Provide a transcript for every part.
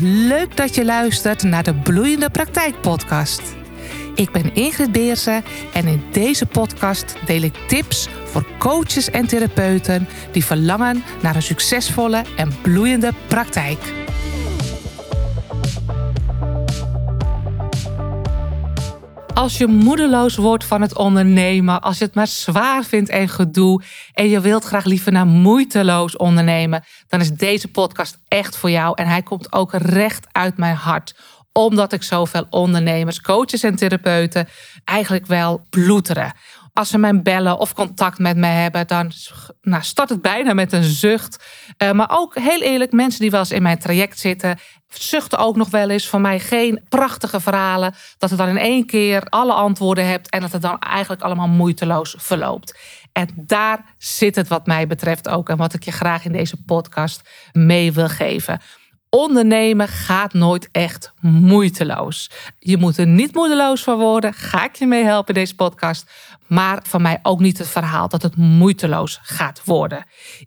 Leuk dat je luistert naar de Bloeiende Praktijk Podcast. Ik ben Ingrid Beersen en in deze podcast deel ik tips voor coaches en therapeuten die verlangen naar een succesvolle en bloeiende praktijk. Als je moedeloos wordt van het ondernemen, als je het maar zwaar vindt en gedoe en je wilt graag liever naar moeiteloos ondernemen, dan is deze podcast echt voor jou en hij komt ook recht uit mijn hart omdat ik zoveel ondernemers, coaches en therapeuten eigenlijk wel bloederen. Als ze mij bellen of contact met me hebben, dan nou, start het bijna met een zucht. Uh, maar ook heel eerlijk, mensen die wel eens in mijn traject zitten, zuchten ook nog wel eens van mij geen prachtige verhalen. Dat je dan in één keer alle antwoorden hebt en dat het dan eigenlijk allemaal moeiteloos verloopt. En daar zit het wat mij betreft ook en wat ik je graag in deze podcast mee wil geven. Ondernemen gaat nooit echt moeiteloos. Je moet er niet moedeloos van worden. Ga ik je mee helpen in deze podcast. Maar van mij ook niet het verhaal dat het moeiteloos gaat worden.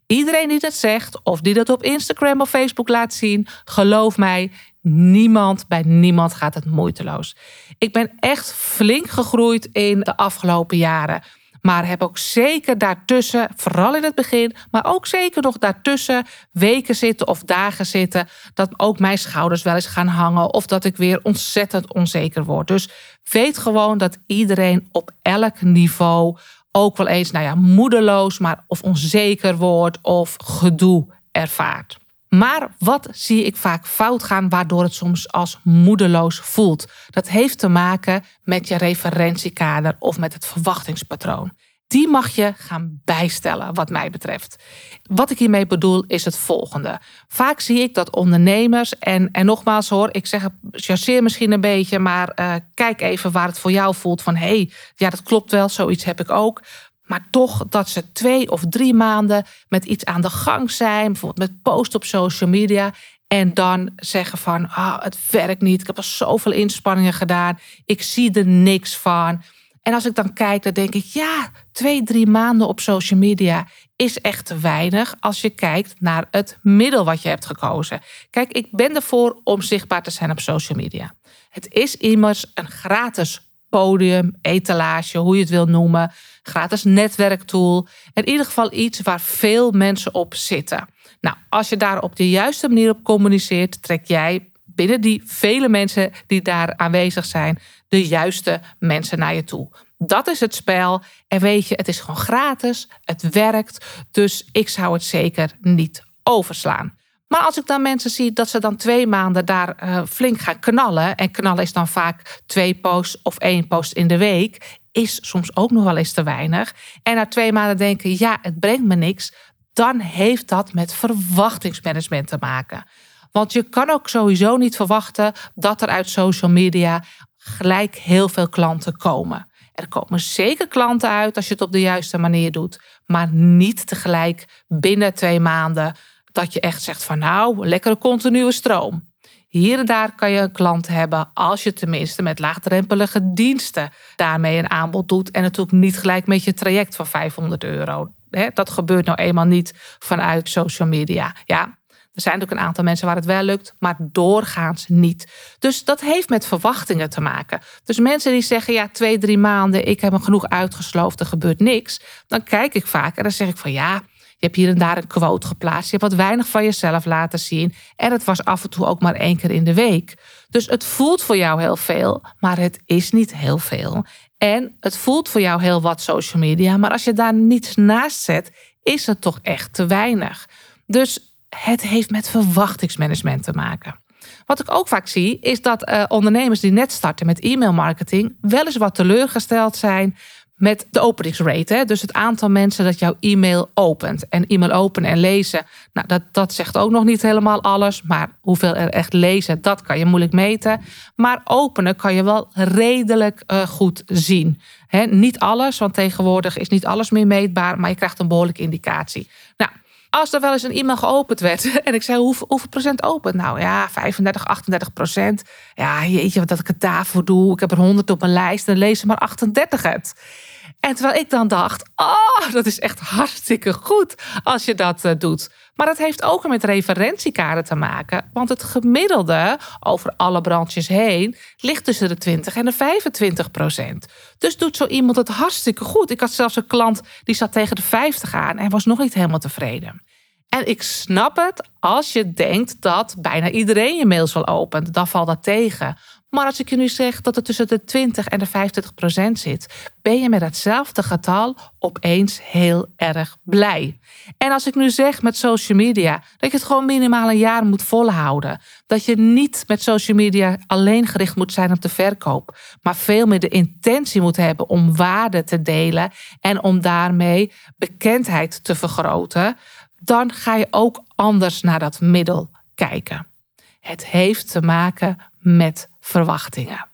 Iedereen die dat zegt of die dat op Instagram of Facebook laat zien, geloof mij, niemand bij niemand gaat het moeiteloos. Ik ben echt flink gegroeid in de afgelopen jaren. Maar heb ook zeker daartussen, vooral in het begin, maar ook zeker nog daartussen weken zitten of dagen zitten. Dat ook mijn schouders wel eens gaan hangen of dat ik weer ontzettend onzeker word. Dus weet gewoon dat iedereen op elk niveau ook wel eens, nou ja, moedeloos, maar of onzeker wordt of gedoe ervaart. Maar wat zie ik vaak fout gaan, waardoor het soms als moedeloos voelt? Dat heeft te maken met je referentiekader of met het verwachtingspatroon. Die mag je gaan bijstellen, wat mij betreft. Wat ik hiermee bedoel is het volgende. Vaak zie ik dat ondernemers, en, en nogmaals hoor, ik zeg chasseer misschien een beetje, maar uh, kijk even waar het voor jou voelt van hé, hey, ja, dat klopt wel, zoiets heb ik ook. Maar toch dat ze twee of drie maanden met iets aan de gang zijn, bijvoorbeeld met post op social media. En dan zeggen van, ah, het werkt niet. Ik heb al zoveel inspanningen gedaan. Ik zie er niks van. En als ik dan kijk, dan denk ik, ja, twee, drie maanden op social media is echt te weinig als je kijkt naar het middel wat je hebt gekozen. Kijk, ik ben ervoor om zichtbaar te zijn op social media. Het is immers een gratis podium, etalage, hoe je het wil noemen gratis netwerktool. In ieder geval iets waar veel mensen op zitten. Nou, als je daar op de juiste manier op communiceert, trek jij binnen die vele mensen die daar aanwezig zijn, de juiste mensen naar je toe. Dat is het spel. En weet je, het is gewoon gratis. Het werkt. Dus ik zou het zeker niet overslaan. Maar als ik dan mensen zie dat ze dan twee maanden daar uh, flink gaan knallen. En knallen is dan vaak twee posts of één post in de week is soms ook nog wel eens te weinig. En na twee maanden denken, ja, het brengt me niks. Dan heeft dat met verwachtingsmanagement te maken. Want je kan ook sowieso niet verwachten dat er uit social media gelijk heel veel klanten komen. Er komen zeker klanten uit als je het op de juiste manier doet, maar niet tegelijk binnen twee maanden dat je echt zegt van nou, lekkere continue stroom. Hier en daar kan je een klant hebben als je tenminste met laagdrempelige diensten daarmee een aanbod doet. En natuurlijk niet gelijk met je traject van 500 euro. Dat gebeurt nou eenmaal niet vanuit social media. Ja, er zijn natuurlijk een aantal mensen waar het wel lukt, maar doorgaans niet. Dus dat heeft met verwachtingen te maken. Dus mensen die zeggen, ja, twee, drie maanden, ik heb me genoeg uitgesloofd, er gebeurt niks. Dan kijk ik vaak en dan zeg ik van ja, je hebt hier en daar een quote geplaatst. Je hebt wat weinig van jezelf laten zien. En het was af en toe ook maar één keer in de week. Dus het voelt voor jou heel veel, maar het is niet heel veel. En het voelt voor jou heel wat social media. Maar als je daar niets naast zet, is het toch echt te weinig. Dus het heeft met verwachtingsmanagement te maken. Wat ik ook vaak zie, is dat uh, ondernemers die net starten met e-mailmarketing wel eens wat teleurgesteld zijn met de openingsrate. Hè? Dus het aantal mensen dat jouw e-mail opent. En e-mail openen en lezen, nou, dat, dat zegt ook nog niet helemaal alles. Maar hoeveel er echt lezen, dat kan je moeilijk meten. Maar openen kan je wel redelijk uh, goed zien. He, niet alles, want tegenwoordig is niet alles meer meetbaar. Maar je krijgt een behoorlijke indicatie. Nou, als er wel eens een e-mail geopend werd en ik zei hoeveel, procent opent? Nou ja, 35, 38 procent. Ja, jeetje, wat dat ik het daarvoor doe. Ik heb er 100 op mijn lijst en lezen maar 38 het. En terwijl ik dan dacht, oh, dat is echt hartstikke goed als je dat uh, doet. Maar het heeft ook met referentiekaarten te maken. Want het gemiddelde over alle branches heen ligt tussen de 20 en de 25 procent. Dus doet zo iemand het hartstikke goed. Ik had zelfs een klant die zat tegen de 50 aan en was nog niet helemaal tevreden. En ik snap het als je denkt dat bijna iedereen je mails wel opent. Dan valt dat tegen. Maar als ik je nu zeg dat het tussen de 20 en de 25 procent zit, ben je met hetzelfde getal opeens heel erg blij. En als ik nu zeg met social media dat je het gewoon minimaal een jaar moet volhouden, dat je niet met social media alleen gericht moet zijn op de verkoop, maar veel meer de intentie moet hebben om waarde te delen en om daarmee bekendheid te vergroten, dan ga je ook anders naar dat middel kijken. Het heeft te maken met verwachtingen.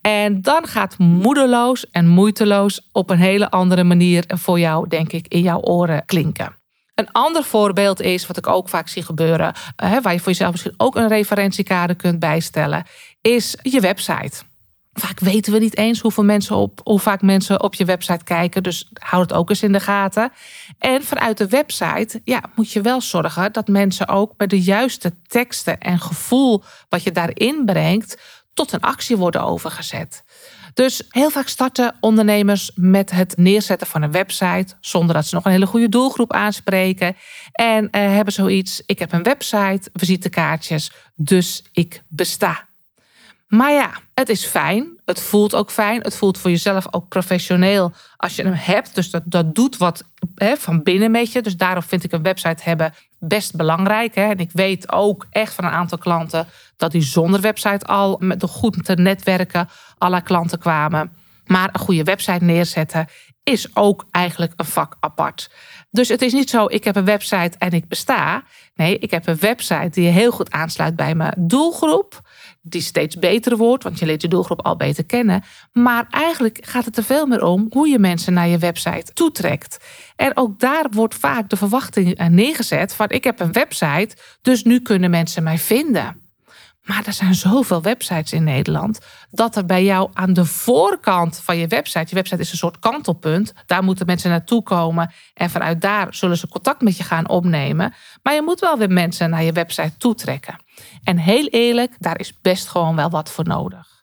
En dan gaat moedeloos en moeiteloos op een hele andere manier voor jou, denk ik, in jouw oren klinken. Een ander voorbeeld is, wat ik ook vaak zie gebeuren, waar je voor jezelf misschien ook een referentiekader kunt bijstellen, is je website. Vaak weten we niet eens hoeveel mensen op, hoe vaak mensen op je website kijken. Dus houd het ook eens in de gaten. En vanuit de website ja, moet je wel zorgen dat mensen ook met de juiste teksten en gevoel wat je daarin brengt, tot een actie worden overgezet. Dus heel vaak starten ondernemers met het neerzetten van een website zonder dat ze nog een hele goede doelgroep aanspreken. En eh, hebben zoiets: ik heb een website, visitekaartjes, dus ik besta. Maar ja, het is fijn. Het voelt ook fijn. Het voelt voor jezelf ook professioneel als je hem hebt. Dus dat, dat doet wat hè, van binnen met je. Dus daarom vind ik een website hebben best belangrijk. Hè. En ik weet ook echt van een aantal klanten dat die zonder website al met goed te netwerken alle klanten kwamen. Maar een goede website neerzetten is ook eigenlijk een vak apart. Dus het is niet zo, ik heb een website en ik besta. Nee, ik heb een website die heel goed aansluit bij mijn doelgroep die steeds beter wordt, want je leert je doelgroep al beter kennen. Maar eigenlijk gaat het er veel meer om hoe je mensen naar je website toetrekt. En ook daar wordt vaak de verwachting neergezet van ik heb een website, dus nu kunnen mensen mij vinden. Maar er zijn zoveel websites in Nederland dat er bij jou aan de voorkant van je website, je website is een soort kantelpunt, daar moeten mensen naartoe komen en vanuit daar zullen ze contact met je gaan opnemen. Maar je moet wel weer mensen naar je website toetrekken. En heel eerlijk, daar is best gewoon wel wat voor nodig.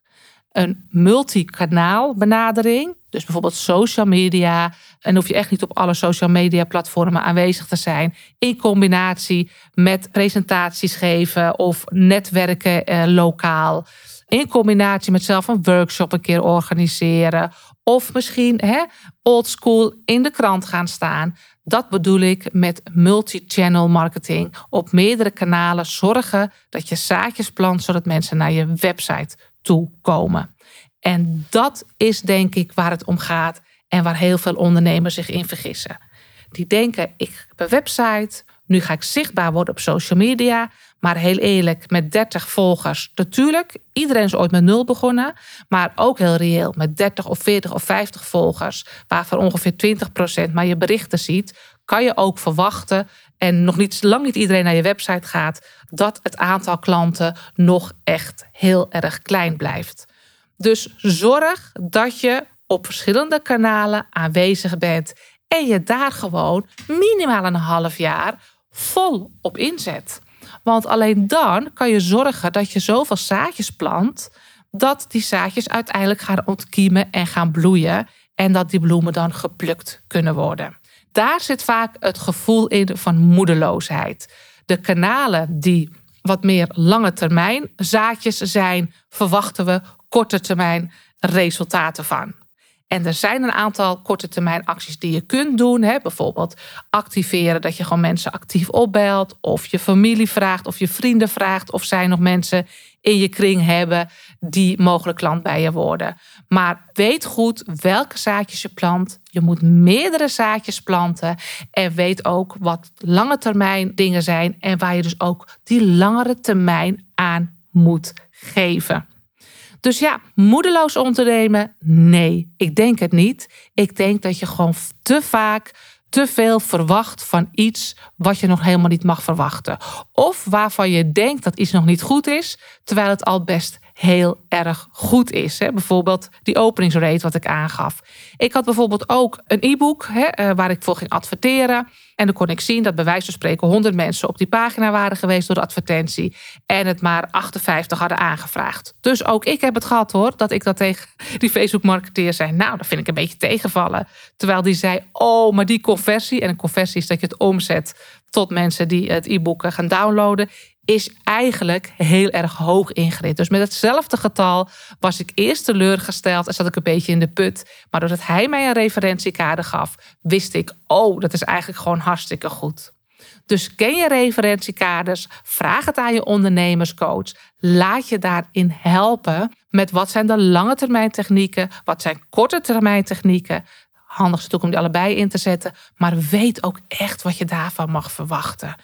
Een multikanaal benadering, dus bijvoorbeeld social media. En hoef je echt niet op alle social media platformen aanwezig te zijn. In combinatie met presentaties geven of netwerken eh, lokaal. In combinatie met zelf een workshop een keer organiseren. Of misschien oldschool in de krant gaan staan. Dat bedoel ik met multi-channel marketing. Op meerdere kanalen zorgen dat je zaadjes plant zodat mensen naar je website toe komen. En dat is denk ik waar het om gaat en waar heel veel ondernemers zich in vergissen. Die denken, ik heb een website, nu ga ik zichtbaar worden op social media. Maar heel eerlijk, met 30 volgers, natuurlijk, iedereen is ooit met nul begonnen. Maar ook heel reëel, met 30 of 40 of 50 volgers, waarvan ongeveer 20% maar je berichten ziet, kan je ook verwachten, en nog niet lang niet iedereen naar je website gaat, dat het aantal klanten nog echt heel erg klein blijft. Dus zorg dat je op verschillende kanalen aanwezig bent en je daar gewoon minimaal een half jaar vol op inzet. Want alleen dan kan je zorgen dat je zoveel zaadjes plant dat die zaadjes uiteindelijk gaan ontkiemen en gaan bloeien en dat die bloemen dan geplukt kunnen worden. Daar zit vaak het gevoel in van moedeloosheid. De kanalen die wat meer lange termijn zaadjes zijn, verwachten we korte termijn resultaten van. En er zijn een aantal korte termijn acties die je kunt doen. Hè? Bijvoorbeeld activeren dat je gewoon mensen actief opbelt. Of je familie vraagt of je vrienden vraagt of zij nog mensen in je kring hebben die mogelijk klant bij je worden. Maar weet goed welke zaadjes je plant. Je moet meerdere zaadjes planten. En weet ook wat lange termijn dingen zijn. En waar je dus ook die langere termijn aan moet geven. Dus ja, moedeloos ondernemen? Nee, ik denk het niet. Ik denk dat je gewoon te vaak te veel verwacht van iets wat je nog helemaal niet mag verwachten. Of waarvan je denkt dat iets nog niet goed is, terwijl het al best heel erg goed is. Bijvoorbeeld die openingsrate wat ik aangaf. Ik had bijvoorbeeld ook een e-book eh, waar ik voor ging adverteren. En dan kon ik zien dat bij wijze van spreken 100 mensen op die pagina waren geweest door de advertentie. En het maar 58 hadden aangevraagd. Dus ook ik heb het gehad hoor, dat ik dat tegen die Facebook-marketeer zei. Nou, dat vind ik een beetje tegenvallen. Terwijl die zei, oh, maar die conversie. En een conversie is dat je het omzet tot mensen die het e-book gaan downloaden is eigenlijk heel erg hoog ingericht. Dus met hetzelfde getal was ik eerst teleurgesteld en zat ik een beetje in de put. Maar doordat hij mij een referentiekader gaf, wist ik, oh, dat is eigenlijk gewoon hartstikke goed. Dus ken je referentiekaders, vraag het aan je ondernemerscoach. Laat je daarin helpen met wat zijn de lange termijn technieken, wat zijn korte termijn technieken. Handig is natuurlijk om die allebei in te zetten, maar weet ook echt wat je daarvan mag verwachten.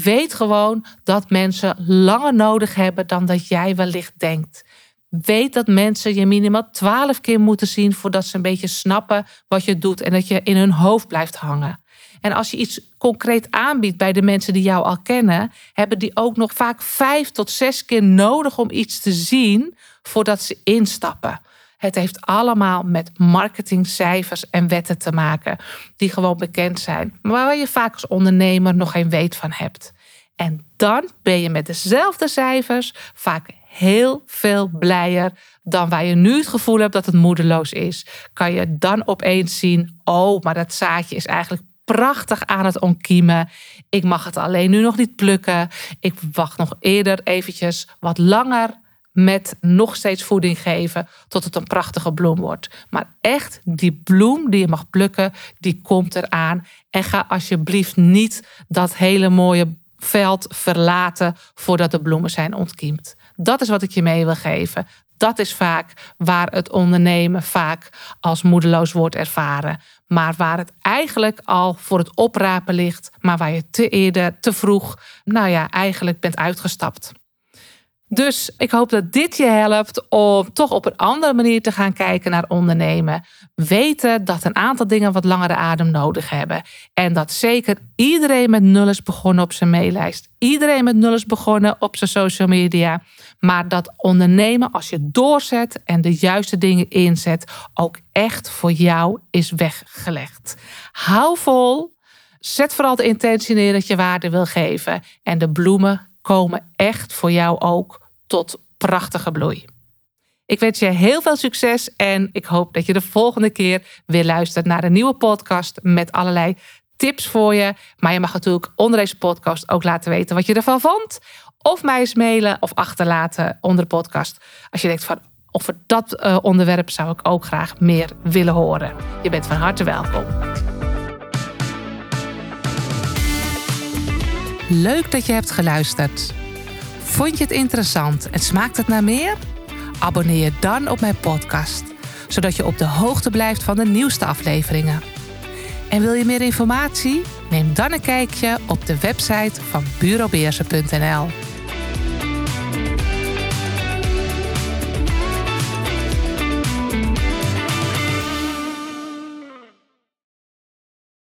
Weet gewoon dat mensen langer nodig hebben dan dat jij wellicht denkt. Weet dat mensen je minimaal twaalf keer moeten zien voordat ze een beetje snappen wat je doet en dat je in hun hoofd blijft hangen. En als je iets concreet aanbiedt bij de mensen die jou al kennen, hebben die ook nog vaak vijf tot zes keer nodig om iets te zien voordat ze instappen. Het heeft allemaal met marketingcijfers en wetten te maken, die gewoon bekend zijn, maar waar je vaak als ondernemer nog geen weet van hebt. En dan ben je met dezelfde cijfers vaak heel veel blijer dan waar je nu het gevoel hebt dat het moedeloos is. Kan je dan opeens zien, oh, maar dat zaadje is eigenlijk prachtig aan het ontkiemen. Ik mag het alleen nu nog niet plukken. Ik wacht nog eerder eventjes wat langer met nog steeds voeding geven tot het een prachtige bloem wordt. Maar echt, die bloem die je mag plukken, die komt eraan. En ga alsjeblieft niet dat hele mooie veld verlaten voordat de bloemen zijn ontkiemd. Dat is wat ik je mee wil geven. Dat is vaak waar het ondernemen vaak als moedeloos wordt ervaren. Maar waar het eigenlijk al voor het oprapen ligt, maar waar je te eerder, te vroeg, nou ja, eigenlijk bent uitgestapt. Dus ik hoop dat dit je helpt om toch op een andere manier te gaan kijken naar ondernemen. Weten dat een aantal dingen wat langere adem nodig hebben. En dat zeker iedereen met nul is begonnen op zijn maillijst. Iedereen met nul is begonnen op zijn social media. Maar dat ondernemen, als je doorzet en de juiste dingen inzet, ook echt voor jou is weggelegd. Hou vol. Zet vooral de intentie neer dat je waarde wil geven. En de bloemen komen echt voor jou ook tot prachtige bloei. Ik wens je heel veel succes en ik hoop dat je de volgende keer weer luistert naar een nieuwe podcast met allerlei tips voor je. Maar je mag natuurlijk onder deze podcast ook laten weten wat je ervan vond. Of mij eens mailen of achterlaten onder de podcast. Als je denkt van over dat eh, onderwerp zou ik ook graag meer willen horen. Je bent van harte welkom. Leuk dat je hebt geluisterd. Vond je het interessant en smaakt het naar meer? Abonneer je dan op mijn podcast, zodat je op de hoogte blijft van de nieuwste afleveringen. En wil je meer informatie? Neem dan een kijkje op de website van bureaubeersen.nl.